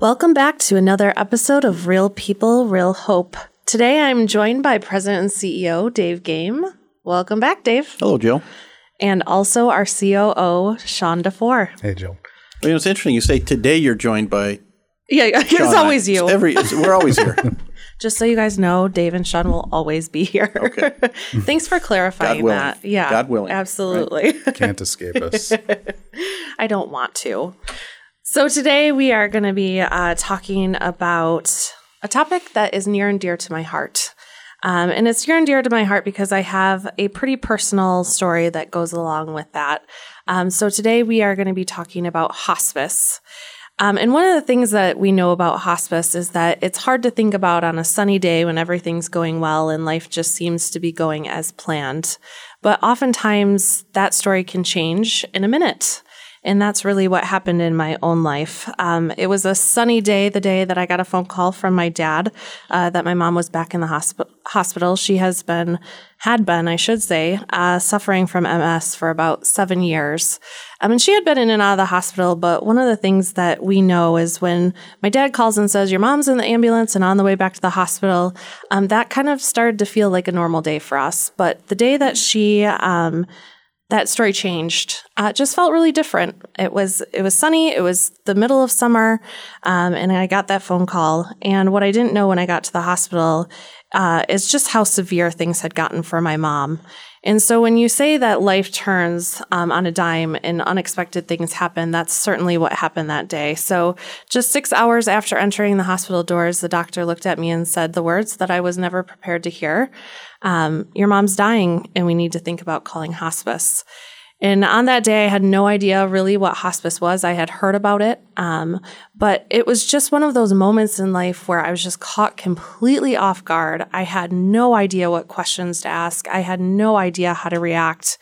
Welcome back to another episode of Real People, Real Hope. Today I'm joined by President and CEO Dave Gehm. Welcome back, Dave. Hello, Jill. And also our COO, Sean DeFore. Hey, Jill. Well, you know, it's interesting. You say today you're joined by. Yeah, it's Sean always you. It's every, it's- we're always here. Just so you guys know, Dave and Sean will always be here. Okay. Thanks for clarifying God that. Yeah. God willing, right? Absolutely. Can't escape us. I don't want to. So today we are going to be uh, talking about a topic that is near and dear to my heart. Um, and it's near and dear to my heart because I have a pretty personal story that goes along with that. Um, so today we are going to be talking about hospice. Um, and one of the things that we know about hospice is that it's hard to think about on a sunny day when everything's going well and life just seems to be going as planned. But oftentimes that story can change in a minute. And that's really what happened in my own life. Um, it was a sunny day, the day that I got a phone call from my dad uh, that my mom was back in the hosp- hospital. She has been, had been, I should say, uh, suffering from MS for about seven years. I mean, she had been in and out of the hospital, but one of the things that we know is when my dad calls and says, Your mom's in the ambulance and on the way back to the hospital, um, that kind of started to feel like a normal day for us. But the day that she, um, that story changed. Uh, it just felt really different. It was it was sunny. It was the middle of summer, um, and I got that phone call. And what I didn't know when I got to the hospital uh, is just how severe things had gotten for my mom. And so when you say that life turns um, on a dime and unexpected things happen, that's certainly what happened that day. So just six hours after entering the hospital doors, the doctor looked at me and said the words that I was never prepared to hear. Um, your mom's dying, and we need to think about calling hospice. And on that day, I had no idea really what hospice was. I had heard about it, um, but it was just one of those moments in life where I was just caught completely off guard. I had no idea what questions to ask. I had no idea how to react.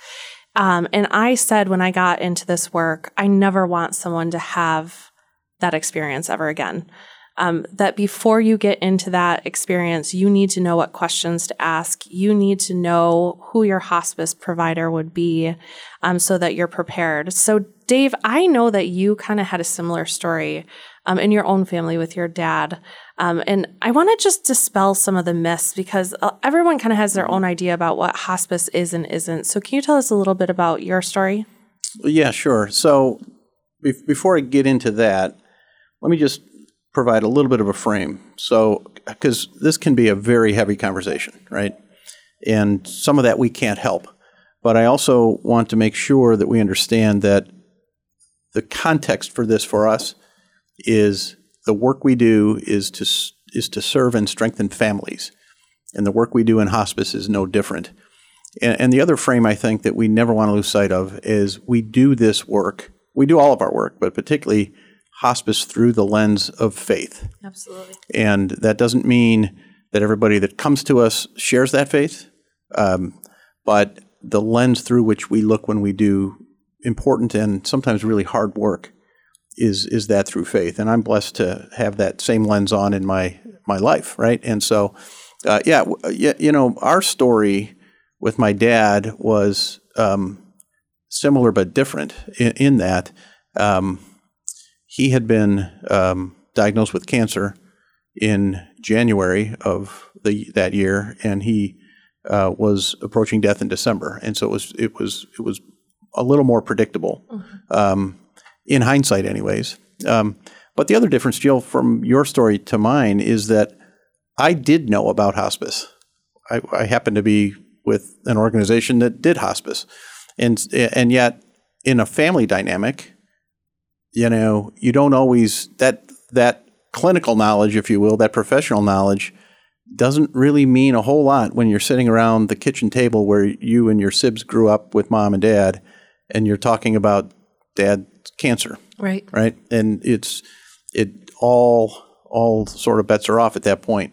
Um, and I said when I got into this work, I never want someone to have that experience ever again. Um, that before you get into that experience, you need to know what questions to ask. You need to know who your hospice provider would be um, so that you're prepared. So, Dave, I know that you kind of had a similar story um, in your own family with your dad. Um, and I want to just dispel some of the myths because uh, everyone kind of has their own idea about what hospice is and isn't. So, can you tell us a little bit about your story? yeah, sure. So be- before I get into that, let me just provide a little bit of a frame. So, because this can be a very heavy conversation, right? And some of that we can't help. But I also want to make sure that we understand that the context for this for us is the work we do is to is to serve and strengthen families, and the work we do in hospice is no different. And, and the other frame I think that we never want to lose sight of is we do this work. We do all of our work, but particularly hospice through the lens of faith. Absolutely. And that doesn't mean that everybody that comes to us shares that faith, um, but the lens through which we look when we do important and sometimes really hard work is is that through faith. And I'm blessed to have that same lens on in my my life, right? And so, uh, yeah, you know, our story with my dad was um, similar but different in, in that um, he had been um, diagnosed with cancer in January of the that year, and he uh, was approaching death in December, and so it was it was it was a little more predictable um, in hindsight, anyways. Um, but the other difference, Jill, from your story to mine, is that I did know about hospice. I, I happened to be with an organization that did hospice, and and yet in a family dynamic, you know, you don't always that that clinical knowledge, if you will, that professional knowledge doesn't really mean a whole lot when you're sitting around the kitchen table where you and your sibs grew up with mom and dad, and you're talking about dad's cancer, Right. right? And it's it all all sort of bets are off at that point.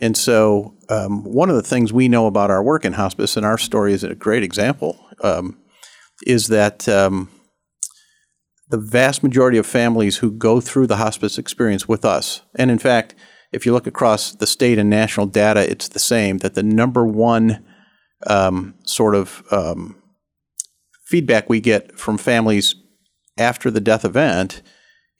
And so, um, one of the things we know about our work in hospice, and our story is a great example, um, is that um, the vast majority of families who go through the hospice experience with us, and in fact, if you look across the state and national data, it's the same that the number one um, sort of um, feedback we get from families after the death event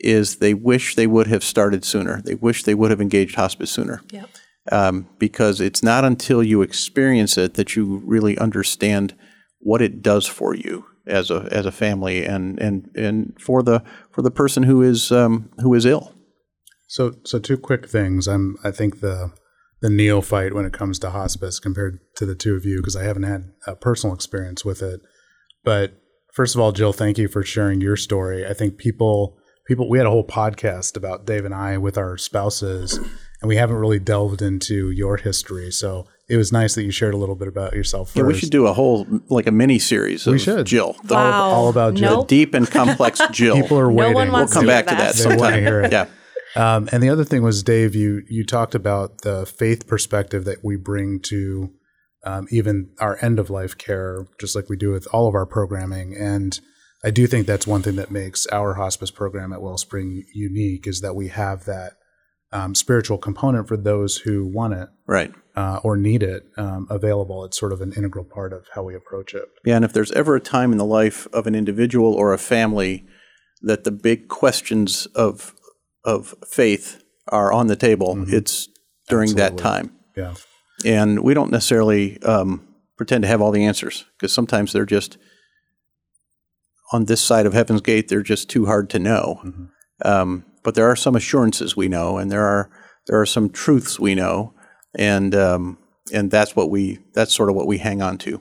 is they wish they would have started sooner. They wish they would have engaged hospice sooner. Yep. Um, because it's not until you experience it that you really understand what it does for you as a as a family and and and for the for the person who is um, who is ill. So, so two quick things. I'm, I think the the neophyte when it comes to hospice compared to the two of you because I haven't had a personal experience with it. But first of all, Jill, thank you for sharing your story. I think people people we had a whole podcast about Dave and I with our spouses, and we haven't really delved into your history. So it was nice that you shared a little bit about yourself. First. Yeah, we should do a whole like a mini series. We should. Jill. The Wow. all about Jill. Nope. deep and complex Jill. People are No waiting. one wants we'll come to back to hear that They sometime. want to hear it. Yeah. Um, and the other thing was, Dave, you you talked about the faith perspective that we bring to um, even our end of life care, just like we do with all of our programming. And I do think that's one thing that makes our hospice program at Wellspring unique is that we have that um, spiritual component for those who want it Right. Uh, or need it um, available. It's sort of an integral part of how we approach it. Yeah, and if there's ever a time in the life of an individual or a family that the big questions of of faith are on the table, it's during that time. Yeah. And we don't necessarily um, pretend to have all the answers because sometimes they're just on this side of Heaven's Gate. They're just too hard to know. Um, but there are some assurances we know, and there are there are some truths we know, and um, and that's what we that's sort of what we hang on to.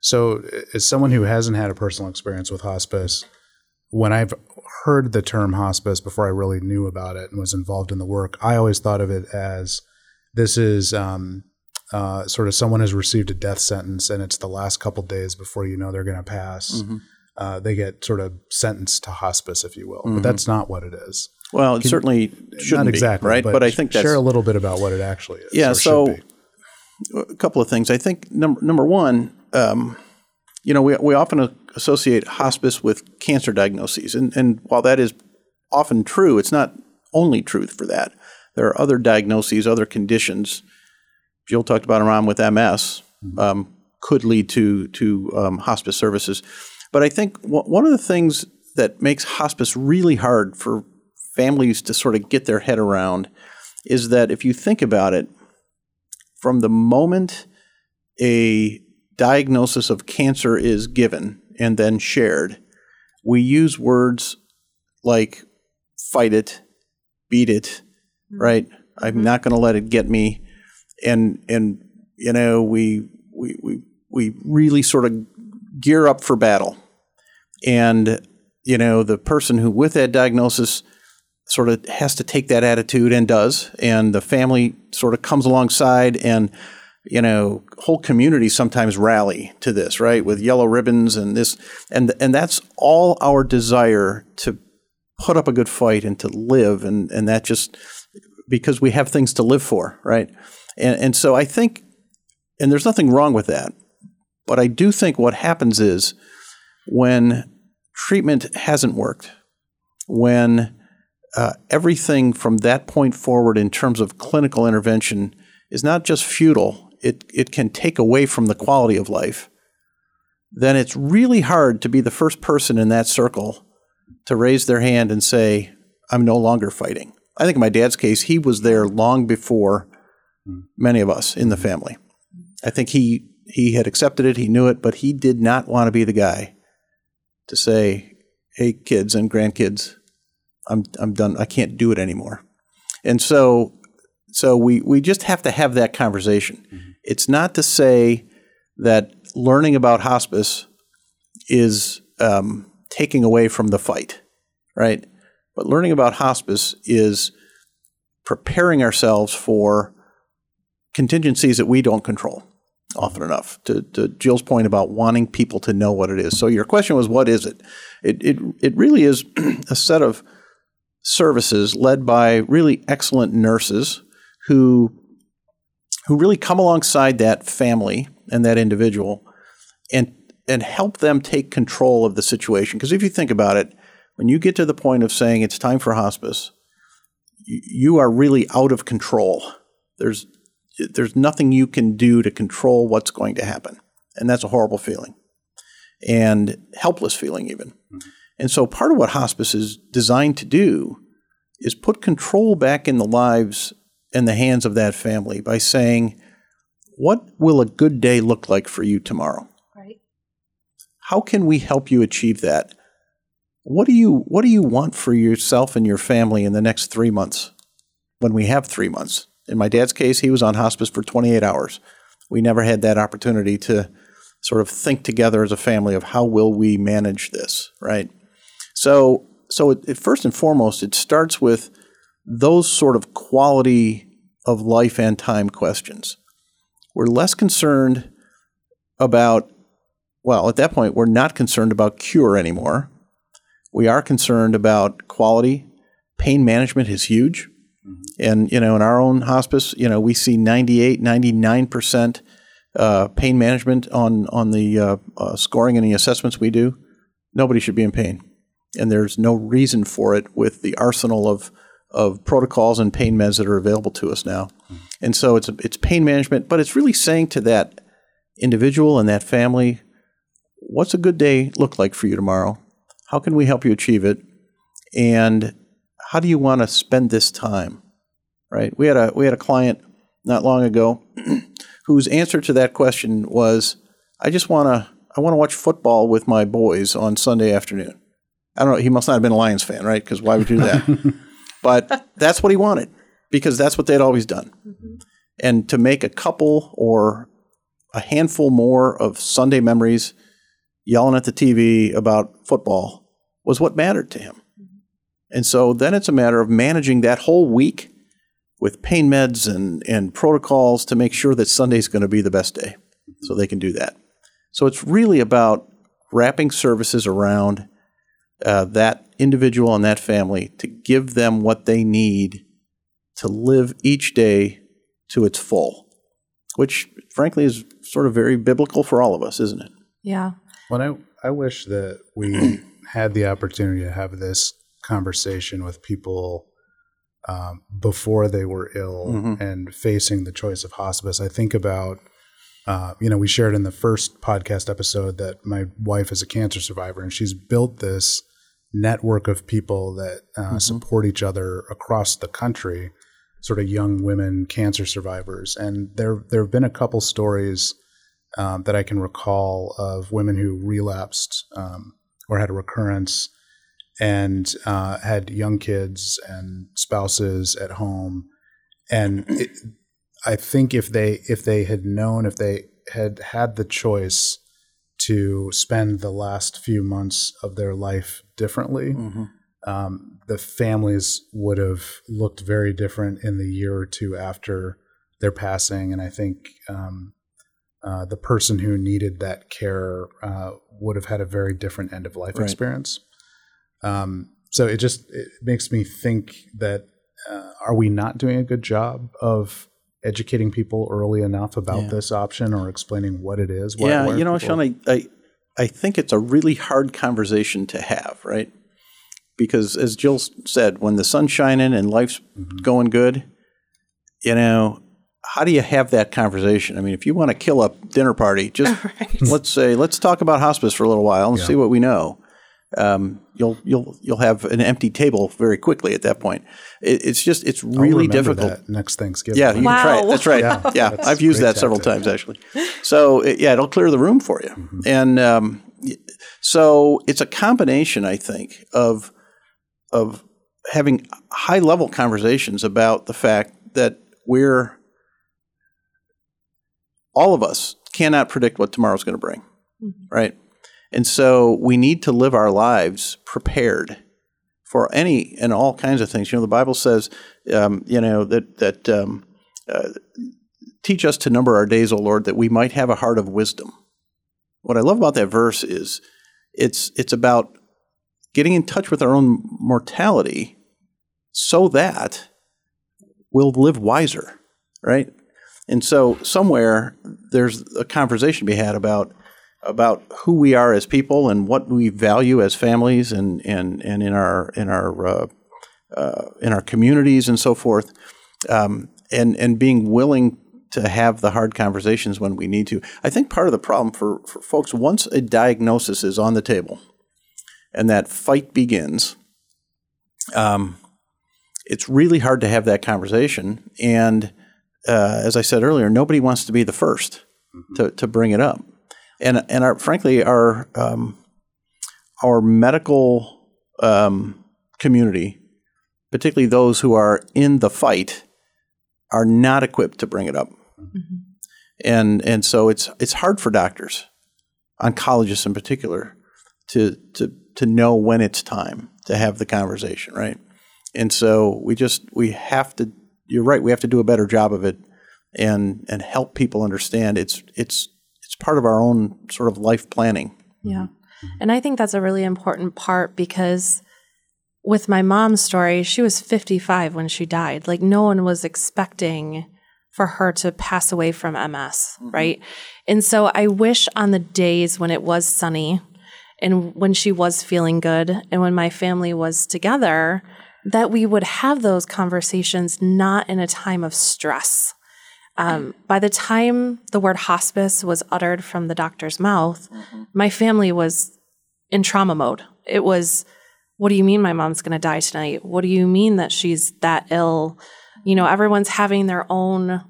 So, as someone who hasn't had a personal experience with hospice, when I've heard the term hospice before I really knew about it and was involved in the work, I always thought of it as this is um, uh, sort of someone has received a death sentence and it's the last couple days before you know they're going to pass. Uh, they get sort of sentenced to hospice, if you will. But that's not what it is. Well, it certainly shouldn't not exactly, be, right? But, But, I think that's share a little bit about what it actually is. Yeah, so- a couple of things. I think number number one, um, you know, we we often associate hospice with cancer diagnoses, and and while that is often true, it's not only truth for that. There are other diagnoses, other conditions. Jill talked about around with MS um, could lead to to um, hospice services, but I think w- one of the things that makes hospice really hard for families to sort of get their head around is that if you think about it, from the moment a diagnosis of cancer is given and then shared, we use words like fight it, beat it, mm-hmm. right? I'm mm-hmm. not going to let it get me. And, and, you know, we, we, we, we really sort of gear up for battle. And, you know, the person who with that diagnosis sort of has to take that attitude and does. And the family sort of comes alongside and, you know, whole communities sometimes rally to this, right? With yellow ribbons and this, and and that's all our desire to put up a good fight and to live, and and that just because we have things to live for, right? And and so I think, and there's nothing wrong with that, but I do think what happens is when treatment hasn't worked, when uh, everything from that point forward in terms of clinical intervention is not just futile, it, it can take away from the quality of life, then it's really hard to be the first person in that circle to raise their hand and say, I'm no longer fighting. I think in my dad's case, he was there long before many of us in the family. I think he, he had accepted it, he knew it, but he did not want to be the guy to say, hey, kids and grandkids, I'm I'm done. I can't do it anymore. And so so we we just have to have that conversation. It's not to say that learning about hospice is um, taking away from the fight, right? But learning about hospice is preparing ourselves for contingencies that we don't control often enough. To, to Jill's point about wanting people to know what it is. So your question was, what is it? It it it really is a set of services led by really excellent nurses who who really come alongside that family and that individual and and help them take control of the situation. Because if you think about it when you get to the point of saying it's time for hospice you, are really out of control. There's there's nothing you can do to control what's going to happen. And that's a horrible feeling. And helpless feeling even mm-hmm. And so part of what hospice is designed to do is put control back in the lives and the hands of that family by saying, what will a good day look like for you tomorrow? Right. How can we help you achieve that? What do you what do you want for yourself and your family in the next 3 months when we have 3 months? In my dad's case, he was on hospice for 28 hours. We never had that opportunity to sort of think together as a family of how will we manage this, right? So, so it, it, first and foremost, it starts with those sort of quality of life and time questions. We're less concerned about, well, at that point, we're not concerned about cure anymore. We are concerned about quality. Pain management is huge. Mm-hmm. And, you know, in our own hospice, you know, we see 98, 99% uh, pain management on, on the uh, uh, scoring and the assessments we do. Nobody should be in pain and there's no reason for it with the arsenal of of protocols and pain meds that are available to us now. Mm-hmm. And so it's it's pain management, but it's really saying to that individual and that family, what's a good day look like for you tomorrow? How can we help you achieve it? And how do you want to spend this time? Right? We had a we had a client not long ago whose answer to that question was, I just want to I want to watch football with my boys on Sunday afternoon. I don't know. He must not have been a Lions fan, right? Because why would you do that? but that's what he wanted because that's what they'd always done. Mm-hmm. And to make a couple or a handful more of Sunday memories yelling at the TV about football was what mattered to him. Mm-hmm. And so then it's a matter of managing that whole week with pain meds and, and protocols to make sure that Sunday's going to be the best day so they can do that. So it's really about wrapping services around uh, that individual and that family to give them what they need to live each day to its full, which frankly is sort of very biblical for all of us, isn't it? Yeah. Well, I, I wish that we had the opportunity to have this conversation with people um, before they were ill mm-hmm. and facing the choice of hospice. I think about, uh, you know, we shared in the first podcast episode that my wife is a cancer survivor and she's built this network of people that uh, mm-hmm. support each other across the country, sort of young women cancer survivors. And there there have been a couple stories um, that I can recall of women who relapsed um, or had a recurrence and uh, had young kids and spouses at home. And it, I think if they if they had known if they had had the choice to spend the last few months of their life differently. Mm-hmm. Um, the families would have looked very different in the year or two after their passing, and I think um, uh, the person who needed that care uh, would have had a very different end of life right. experience. Um, so it just it makes me think that uh, are we not doing a good job of educating people early enough about yeah. this option or explaining what it is? Why, yeah, you know, people... Sean, I, I, I think it's a really hard conversation to have, right? Because as Jill said, when the sun's shining and life's mm-hmm. going good, you know, how do you have that conversation? I mean, if you want to kill a dinner party, just right. let's say, let's talk about hospice for a little while and yeah. see what we know um, you'll you'll you'll have an empty table very quickly at that point. It, it's just it's really difficult. next Thanksgiving. Yeah, you wow. can try it. That's right. yeah, yeah that's I've used that several times actually. So it, yeah, it'll clear the room for you. Mm-hmm. And um, so it's a combination, I think, of of having high level conversations about the fact that we're all of us cannot predict what tomorrow's going to bring, mm-hmm. right? And so we need to live our lives prepared for any and all kinds of things. You know, the Bible says, um, you know, that that um, uh, teach us to number our days, O Lord, that we might have a heart of wisdom. What I love about that verse is it's it's about getting in touch with our own mortality so that we'll live wiser, right? And so somewhere there's a conversation to be had about about who we are as people and what we value as families and and, and in our in our uh, uh, in our communities and so forth, um, and and being willing to have the hard conversations when we need to. I think part of the problem for, for folks once a diagnosis is on the table, and that fight begins, um, it's really hard to have that conversation. And uh, as I said earlier, nobody wants to be the 1st to, to bring it up. And, and our, frankly, our, um, our medical um, community, particularly those who are in the fight, are not equipped to bring it up. Mm-hmm. And, and so it's, it's hard for doctors, oncologists in particular, to, to, to know when it's time to have the conversation, right? And so we just we have to. You're right. We have to do a better job of it, and and help people understand it's it's it's part of our own sort of life planning. Yeah, and I think that's a really important part because with my mom's story, she was 55 when she died. Like no one was expecting for her to pass away from MS, mm-hmm. right? And so I wish on the days when it was sunny and when she was feeling good and when my family was together that we would have those conversations not in a time of stress. Um, by the time the word hospice was uttered from the doctor's mouth, mm-hmm. my family was in trauma mode. It was, what do you mean my mom's going to die tonight? What do you mean that she's that ill? You know, everyone's having their own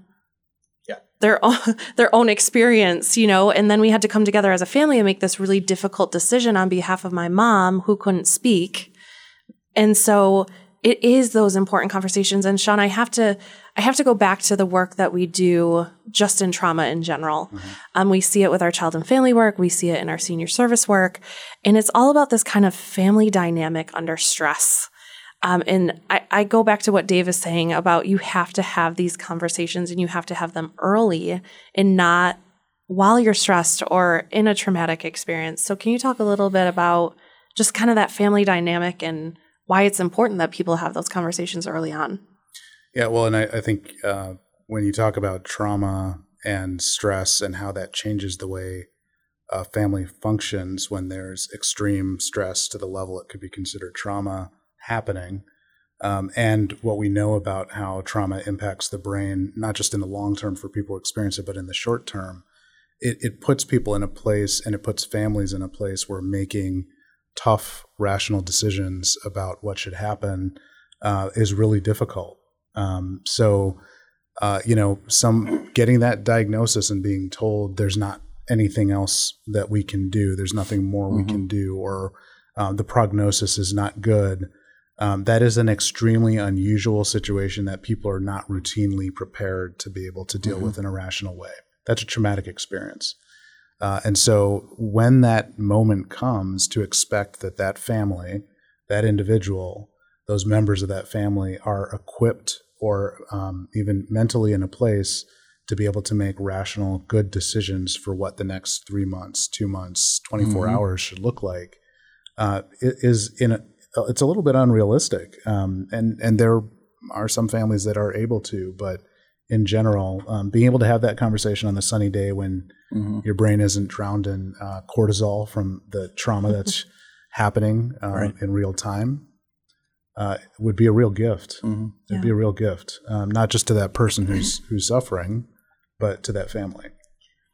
their own, their own experience, you know, and then we had to come together as a family and make this really difficult decision on behalf of my mom who couldn't speak. And so it is those important conversations. And Sean, I have to, I have to go back to the work that we do just in trauma in general. Mm-hmm. Um, we see it with our child and family work. We see it in our senior service work. And it's all about this kind of family dynamic under stress. Um, and I, I go back to what Dave is saying about you have to have these conversations and you have to have them early and not while you're stressed or in a traumatic experience. So, can you talk a little bit about just kind of that family dynamic and why it's important that people have those conversations early on? Yeah, well, and I, I think uh, when you talk about trauma and stress and how that changes the way a family functions when there's extreme stress to the level it could be considered trauma happening. Um, and what we know about how trauma impacts the brain, not just in the long term for people who experience it, but in the short term, it, it puts people in a place and it puts families in a place where making tough, rational decisions about what should happen uh, is really difficult. Um, so, uh, you know, some getting that diagnosis and being told there's not anything else that we can do, there's nothing more mm-hmm. we can do, or uh, the prognosis is not good um, that is an extremely unusual situation that people are not routinely prepared to be able to deal mm-hmm. with in a rational way. That's a traumatic experience. Uh, and so when that moment comes to expect that that family, that individual, those members of that family are equipped or um, even mentally in a place to be able to make rational, good decisions for what the next three months, two months, 24 mm-hmm. hours should look like, uh, is in a, uh, it's a little bit unrealistic. Um, and and there are some families that are able to, but in general, um, being able to have that conversation on the sunny day when mm-hmm. your brain isn't drowned in uh, cortisol from the trauma that's happening um, right. in real time uh, would be a real gift. Mm-hmm. It'd yeah. be a real gift, um, not just to that person who's who's suffering, but to that family.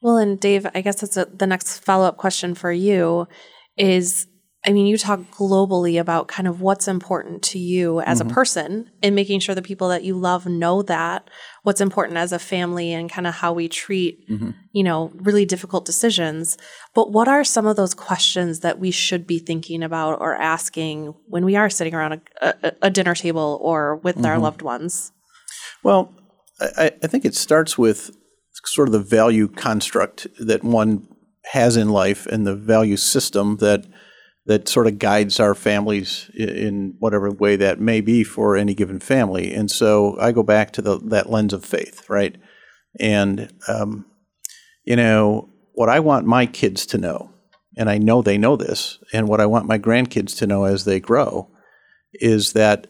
Well, and Dave, I guess that's a, the next follow up question for you is I mean, you talk globally about kind of what's important to you as mm-hmm. a person and making sure the people that you love know that, what's important as a family and kind of how we treat, mm-hmm. you know, really difficult decisions. But what are some of those questions that we should be thinking about or asking when we are sitting around a, a, a dinner table or with mm-hmm. our loved ones? Well, I, I think it starts with sort of the value construct that one has in life and the value system that – that sort of guides our families in whatever way that may be for any given family. And so I go back to the, that lens of faith, right? And, um, you know, what I want my kids to know, and I know they know this, and what I want my grandkids to know as they grow is that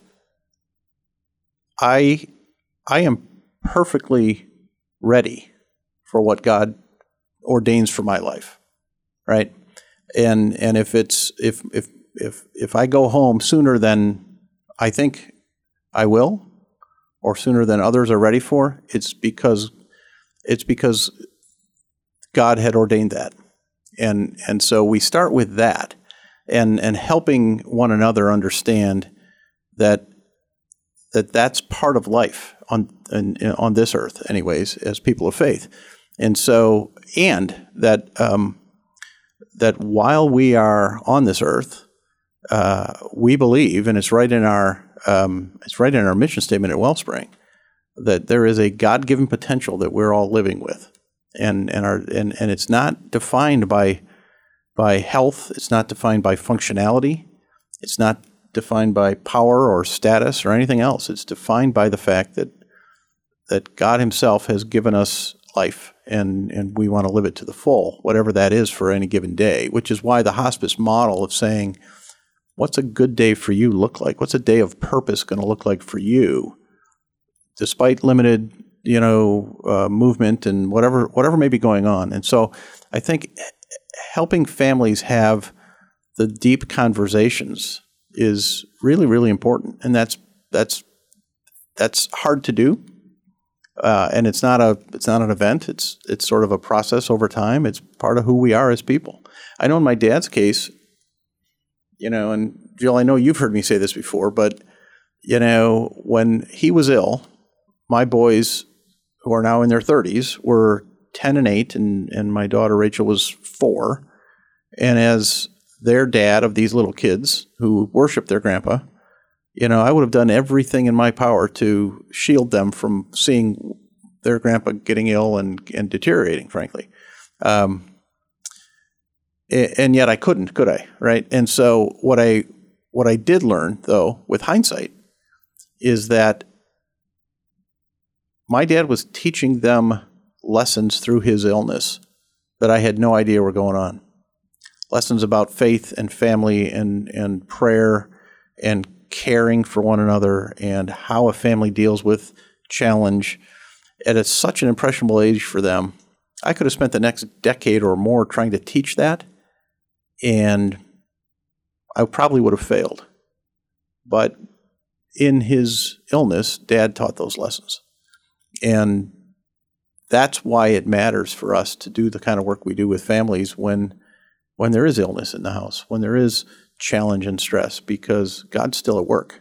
I, I am perfectly ready for what God ordains for my life, right? And and if it's if if if if I go home sooner than I think I will, or sooner than others are ready for, it's because it's because God had ordained that, and and so we start with that, and and helping one another understand that that that's part of life on on this earth, anyways, as people of faith, and so and that um, that while we are on this earth, uh, we believe, and it's right in our um, it's right in our mission statement at Wellspring, that there is a God given potential that we're all living with, and and our and and it's not defined by by health. It's not defined by functionality. It's not defined by power or status or anything else. It's defined by the fact that that God Himself has given us life and, and we want to live it to the full, whatever that is for any given day, which is why the hospice model of saying, what's a good day for you look like? What's a day of purpose going to look like for you? Despite limited, you know, uh, movement and whatever whatever may be going on. And so I think helping families have the deep conversations is really really important and that's that's that's hard to do uh, and it's not a it's not an event. It's it's sort of a process over time. It's part of who we are as people. I know in my dad's case you know and jill i know you've heard me say this before but you know when he was ill my boys who are now in their 30s were 10 and 8 and, and my daughter rachel was 4 and as their dad of these little kids who worship their grandpa, you know, I would have done everything in my power to shield them from seeing their grandpa getting ill and, and deteriorating, frankly. Um, and yet I couldn't, could I? Right. And so what I what I did learn, though, with hindsight, is that my dad was teaching them lessons through his illness that I had no idea were going on lessons about faith and family and, and prayer and caring for one another and how a family deals with challenge at a, such an impressionable age for them. I could have spent the next decade or more trying to teach that, and I probably would have failed. But in his illness, Dad taught those lessons. And that's why it matters for us to do the kind of work we do with families when when there is illness in the house, when there is challenge and stress, because God's still at work.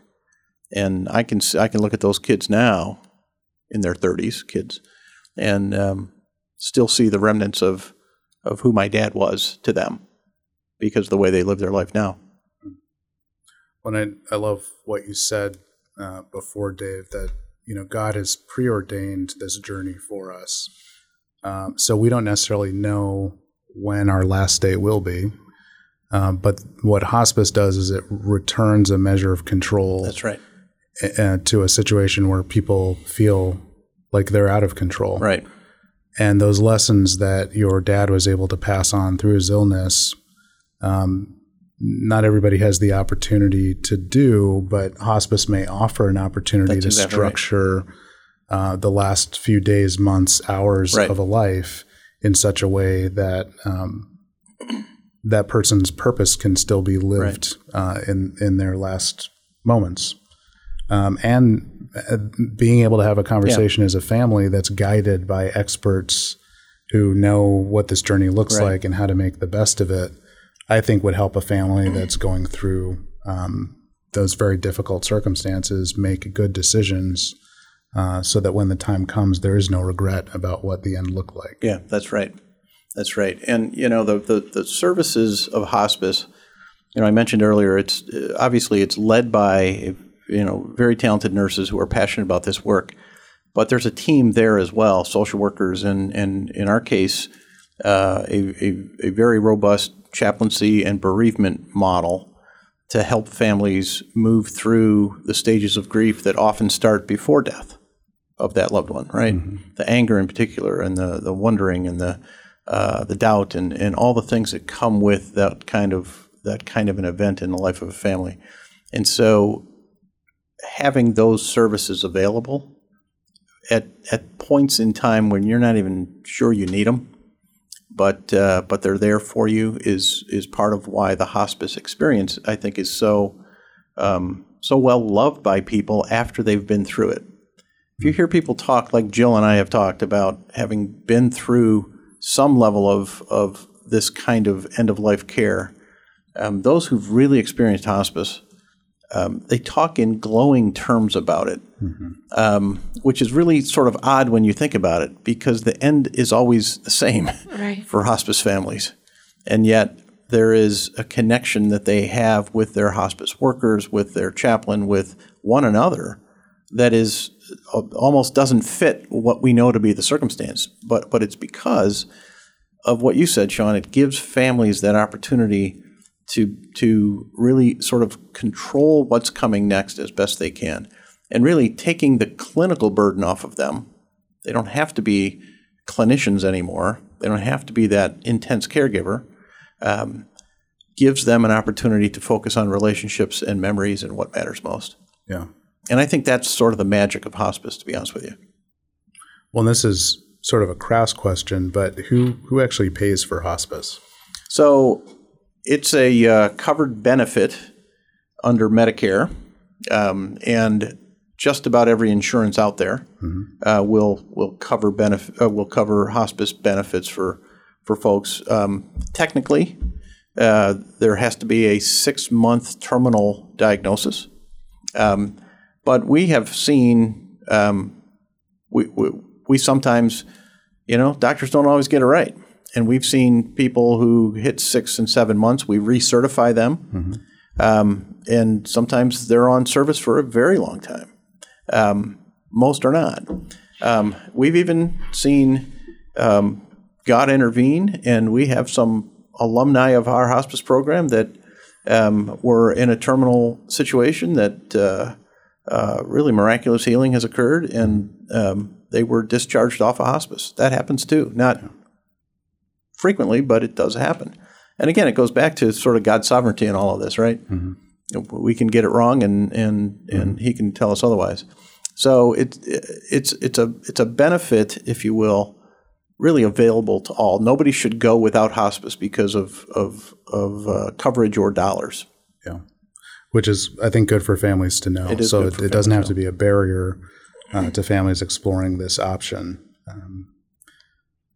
And I can I can look at those kids now, in their 30s, kids, and um, still see the remnants of of who my dad was to them, because of the way they live their life now. When I I love what you said uh, before, Dave, that you know God has preordained this journey for us, um, so we don't necessarily know when our last day will be. Um, but what hospice does is it returns a measure of control. That's right. Uh, to a situation where people feel like they're out of control. Right. And those lessons that your dad was able to pass on through his illness, um, not everybody has the opportunity to do, but hospice may offer an opportunity That's to exactly structure right. uh, the last few days, months, hours right. of a life in such a way that um, that person's purpose can still be lived right. uh, in in their last moments, um, and uh, being able to have a conversation yeah. as a family that's guided by experts who know what this journey looks right. like and how to make the best of it. I think would help a family that's going through um, those very difficult circumstances make good decisions uh, so that when the time comes, there is no regret about what the end looked like. Yeah, that's right. That's right. And you know the the, the services of hospice. You know, I mentioned earlier. It's obviously it's led by you know very talented nurses who are passionate about this work, but there's a team there as well, social workers, and and in our case, uh, a, a, a very robust chaplaincy and bereavement model to help families move through the stages of grief that often start before death of that loved one, right? Mm-hmm. The anger in particular, and the the wondering, and the uh, the doubt, and and all the things that come with that kind of that kind of an event in the life of a family, and so having those services available at at points in time when you're not even sure you need them, but uh, but they're there for you is is part of why the hospice experience I think is so um, so well loved by people after they've been through it. If you hear people talk like Jill and I have talked about having been through some level of, of this kind of end of life care, um, those who've really experienced hospice, um, they talk in glowing terms about it, um, which is really sort of odd when you think about it because the end is always the same Right. for hospice families. And yet there is a connection that they have with their hospice workers, with their chaplain, with one another that is almost doesn't fit what we know to be the circumstance. But but it's because of what you said, Sean. It gives families that opportunity to to really sort of control what's coming next as best they can, and really taking the clinical burden off of them. They don't have to be clinicians anymore. They don't have to be that intense caregiver. Um, gives them an opportunity to focus on relationships and memories and what matters most. Yeah. And I think that's sort of the magic of hospice, to be honest with you. Well, this is sort of a crass question, but who who actually pays for hospice? So it's a uh, covered benefit under Medicare, um, and just about every insurance out there uh, will will cover benefit uh, will cover hospice benefits for for folks. Um, technically, uh, there has to be a six month terminal diagnosis, um, but we have seen um, we, we we sometimes you know doctors don't always get it right and we've seen people who hit six and seven months. We recertify them, um, and sometimes they're on service for a very long time. Um, most are not. Um, we've even seen um, God intervene, and we have some alumni of our hospice program that um, were in a terminal situation that uh, uh, really miraculous healing has occurred, and um, they were discharged off of hospice. That happens too. Not frequently, but it does happen. And again, it goes back to sort of God's sovereignty in all of this, right? We can get it wrong, and and and He can tell us otherwise. So it it's it's a it's a benefit, if you will, really available to all. Nobody should go without hospice because of of of uh, coverage or dollars. Yeah. Which is, I think, good for families to know. It is so good it, for it doesn't have to be a barrier uh, to families exploring this option. Um,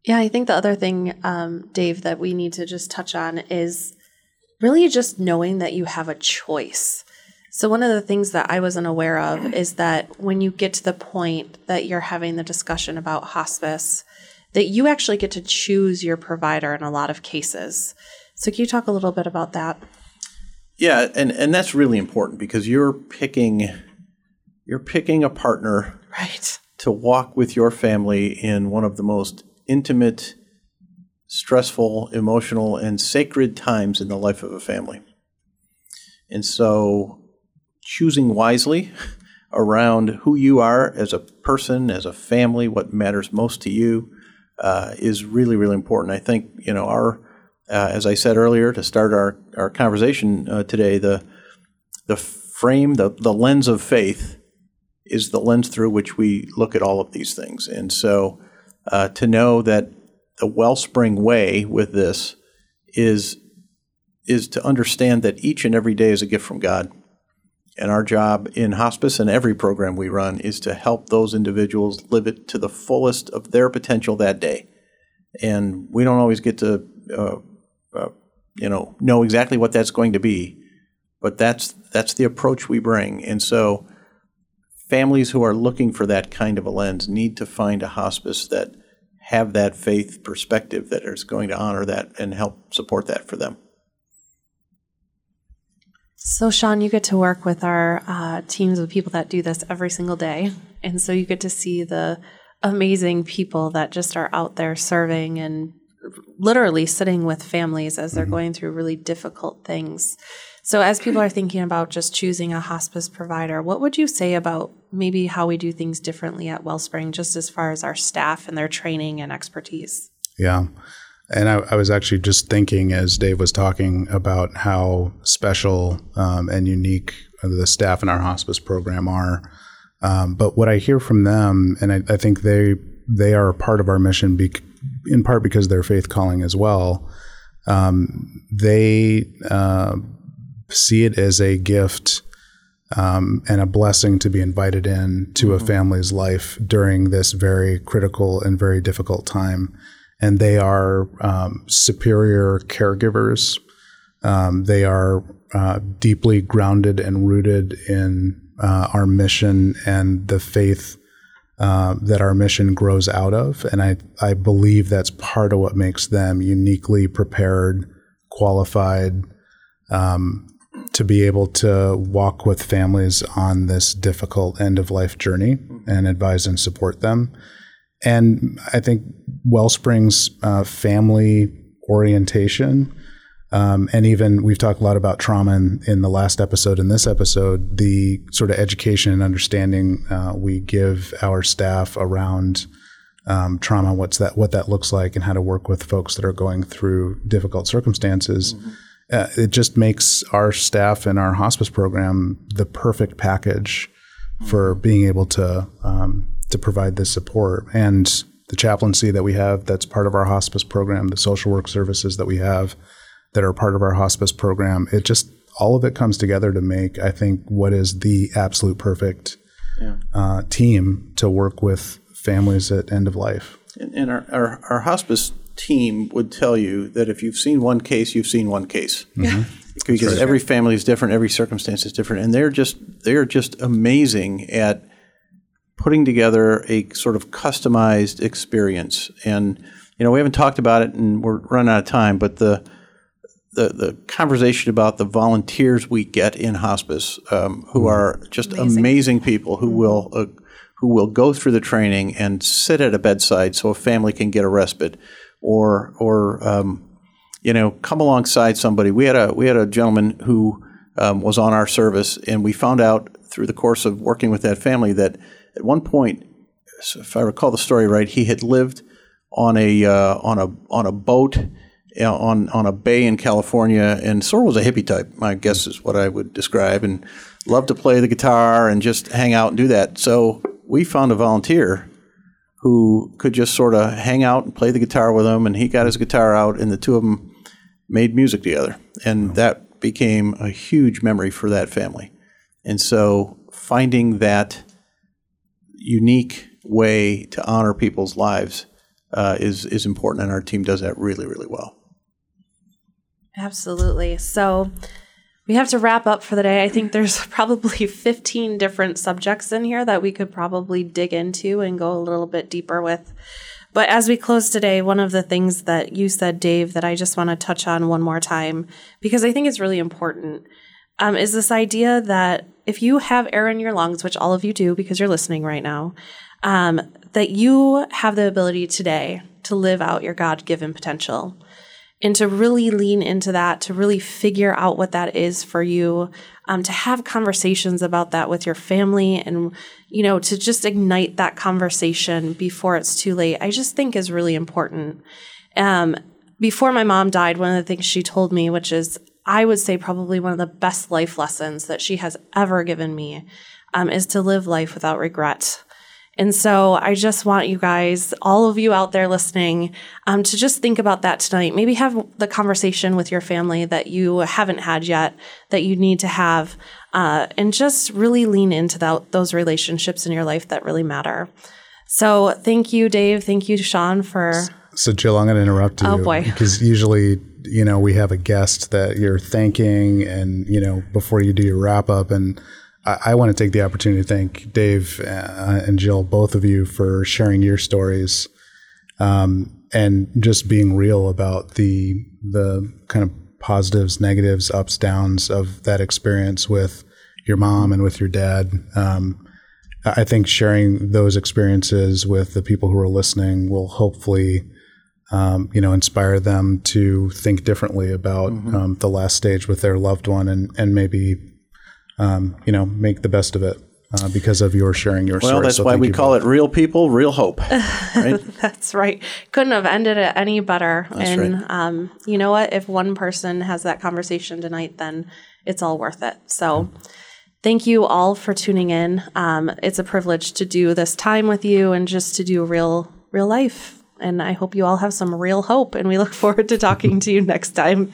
Yeah, I think the other thing, um, Dave, that we need to just touch on is really just knowing that you have a choice. So, one of the things that I wasn't aware of is that when you get to the point that you're having the discussion about hospice, that you actually get to choose your provider in a lot of cases. So, can you talk a little bit about that? Yeah, and and that's really important because you're picking you're picking a partner Right. to walk with your family in one of the most intimate, stressful, emotional, and sacred times in the life of a family. And so, choosing wisely around who you are as a person, as a family, what matters most to you, uh, is really, really important. I think you know our, uh, as I said earlier, to start our our conversation uh, today, the the frame, the the lens of faith is the lens through which we look at all of these things. And so uh, to know that the wellspring way with this is is to understand that each and every day is a gift from God. And our job in hospice and every program we run is to help those individuals live it to the fullest of their potential that day. And we don't always get to, uh, uh, you know, know exactly what that's going to be, but that's that's the approach we bring. And so, families who are looking for that kind of a lens need to find a hospice that have that faith perspective that is going to honor that and help support that for them. So, Sean, you get to work with our uh, teams of people that do this every single day. And so you get to see the amazing people that just are out there serving and literally sitting with families as they're going through really difficult things. So, as people are thinking about just choosing a hospice provider, what would you say about maybe how we do things differently at Wellspring, just as far as our staff and their training and expertise? Yeah. And I, I was actually just thinking as Dave was talking about how special um, and unique the staff in our hospice program are. Um, but what I hear from them, and I, I think they they are a part of our mission, bec- in part because they're faith calling as well. Um, they uh, see it as a gift um, and a blessing to be invited in to a family's life during this very critical and very difficult time. And they are um, superior caregivers Um, they are uh, deeply grounded and rooted in uh, our mission and the faith uh, that our mission grows out of. And I, I believe that's part of what makes them uniquely prepared, qualified um, to be able to walk with families on this difficult end of life journey and advise and support them. And I think Wellspring's uh, family orientation um, and even we've talked a lot about trauma in, in, the last episode. In this episode, the sort of education and understanding uh, we give our staff around um, trauma, what's that, what that looks like, and how to work with folks that are going through difficult circumstances. Mm-hmm. Uh, it just makes our staff and our hospice program the perfect package mm-hmm. for being able to um, to provide this support and the chaplaincy that we have that's part of our hospice program, the social work services that we have that are part of our hospice program. It just all of it comes together to make I think what is the absolute perfect yeah. uh, team to work with families at end of life. And, and our, our, our hospice team would tell you that if you've seen one case, you've seen one case. Mm-hmm. because right. every family is different, every circumstance is different, and they're just they're just amazing at putting together a sort of customized experience. And you know, we haven't talked about it, and we're running out of time, but the the, the conversation about the volunteers we get in hospice, um, who mm-hmm. are just amazing, amazing people who mm-hmm. will uh, who will go through the training and sit at a bedside so a family can get a respite, or or um, you know come alongside somebody. We had a we had a gentleman who um, was on our service, and we found out through the course of working with that family that at one point, if I recall the story right, he had lived on a uh, on a on a boat on on a bay in California, and sort of was a hippie type. I guess is what I would describe, and loved to play the guitar and just hang out and do that. So we found a volunteer who could just sort of hang out and play the guitar with him, and he got his guitar out, and the two of them made music together, and that became a huge memory for that family. And so finding that unique way to honor people's lives uh, is is important, and our team does that really, really well. Absolutely. So we have to wrap up for the day. I think there's probably 15 different subjects in here that we could probably dig into and go a little bit deeper with. But as we close today, one of the things that you said, Dave, that I just want to touch on one more time, because I think it's really important, um, is this idea that if you have air in your lungs, which all of you do because you're listening right now, um, that you have the ability today to live out your God given potential and to really lean into that, to really figure out what that is for you, um, to have conversations about that with your family and, you know, to just ignite that conversation before it's too late, I just think is really important. Um, before my mom died, one of the things she told me, which is, I would say probably one of the best life lessons that she has ever given me, um, is to live life without regret. And so I just want you guys, all of you out there listening, um, to just think about that tonight. Maybe have the conversation with your family that you haven't had yet, that you need to have, uh, and just really lean into that, those relationships in your life that really matter. So thank you, Dave. Thank you, Sean, for. So, Jill, I'm going to interrupt you. Oh, boy. Because usually, you know, we have a guest that you're thanking and, you know, before you do your wrap up. And I, I want to take the opportunity to thank Dave uh, and Jill, both of you, for sharing your stories um, and just being real about the the kind of positives, negatives, ups, downs of that experience with your mom and with your dad. Um, I think sharing those experiences with the people who are listening will hopefully, um, you know, inspire them to think differently about mm-hmm. um, the last stage with their loved one and and maybe um, you know, make the best of it. Uh, because of your sharing your well, story. Well, that's so why we call both. it real people, real hope. Right? that's right. Couldn't have ended it any better. That's and right. um, you know what? If one person has that conversation tonight, then it's all worth it. So. Thank you all for tuning in. Um, it's a privilege to do this time with you and just to do real, real life. And I hope you all have some real hope. And we look forward to talking to you next time.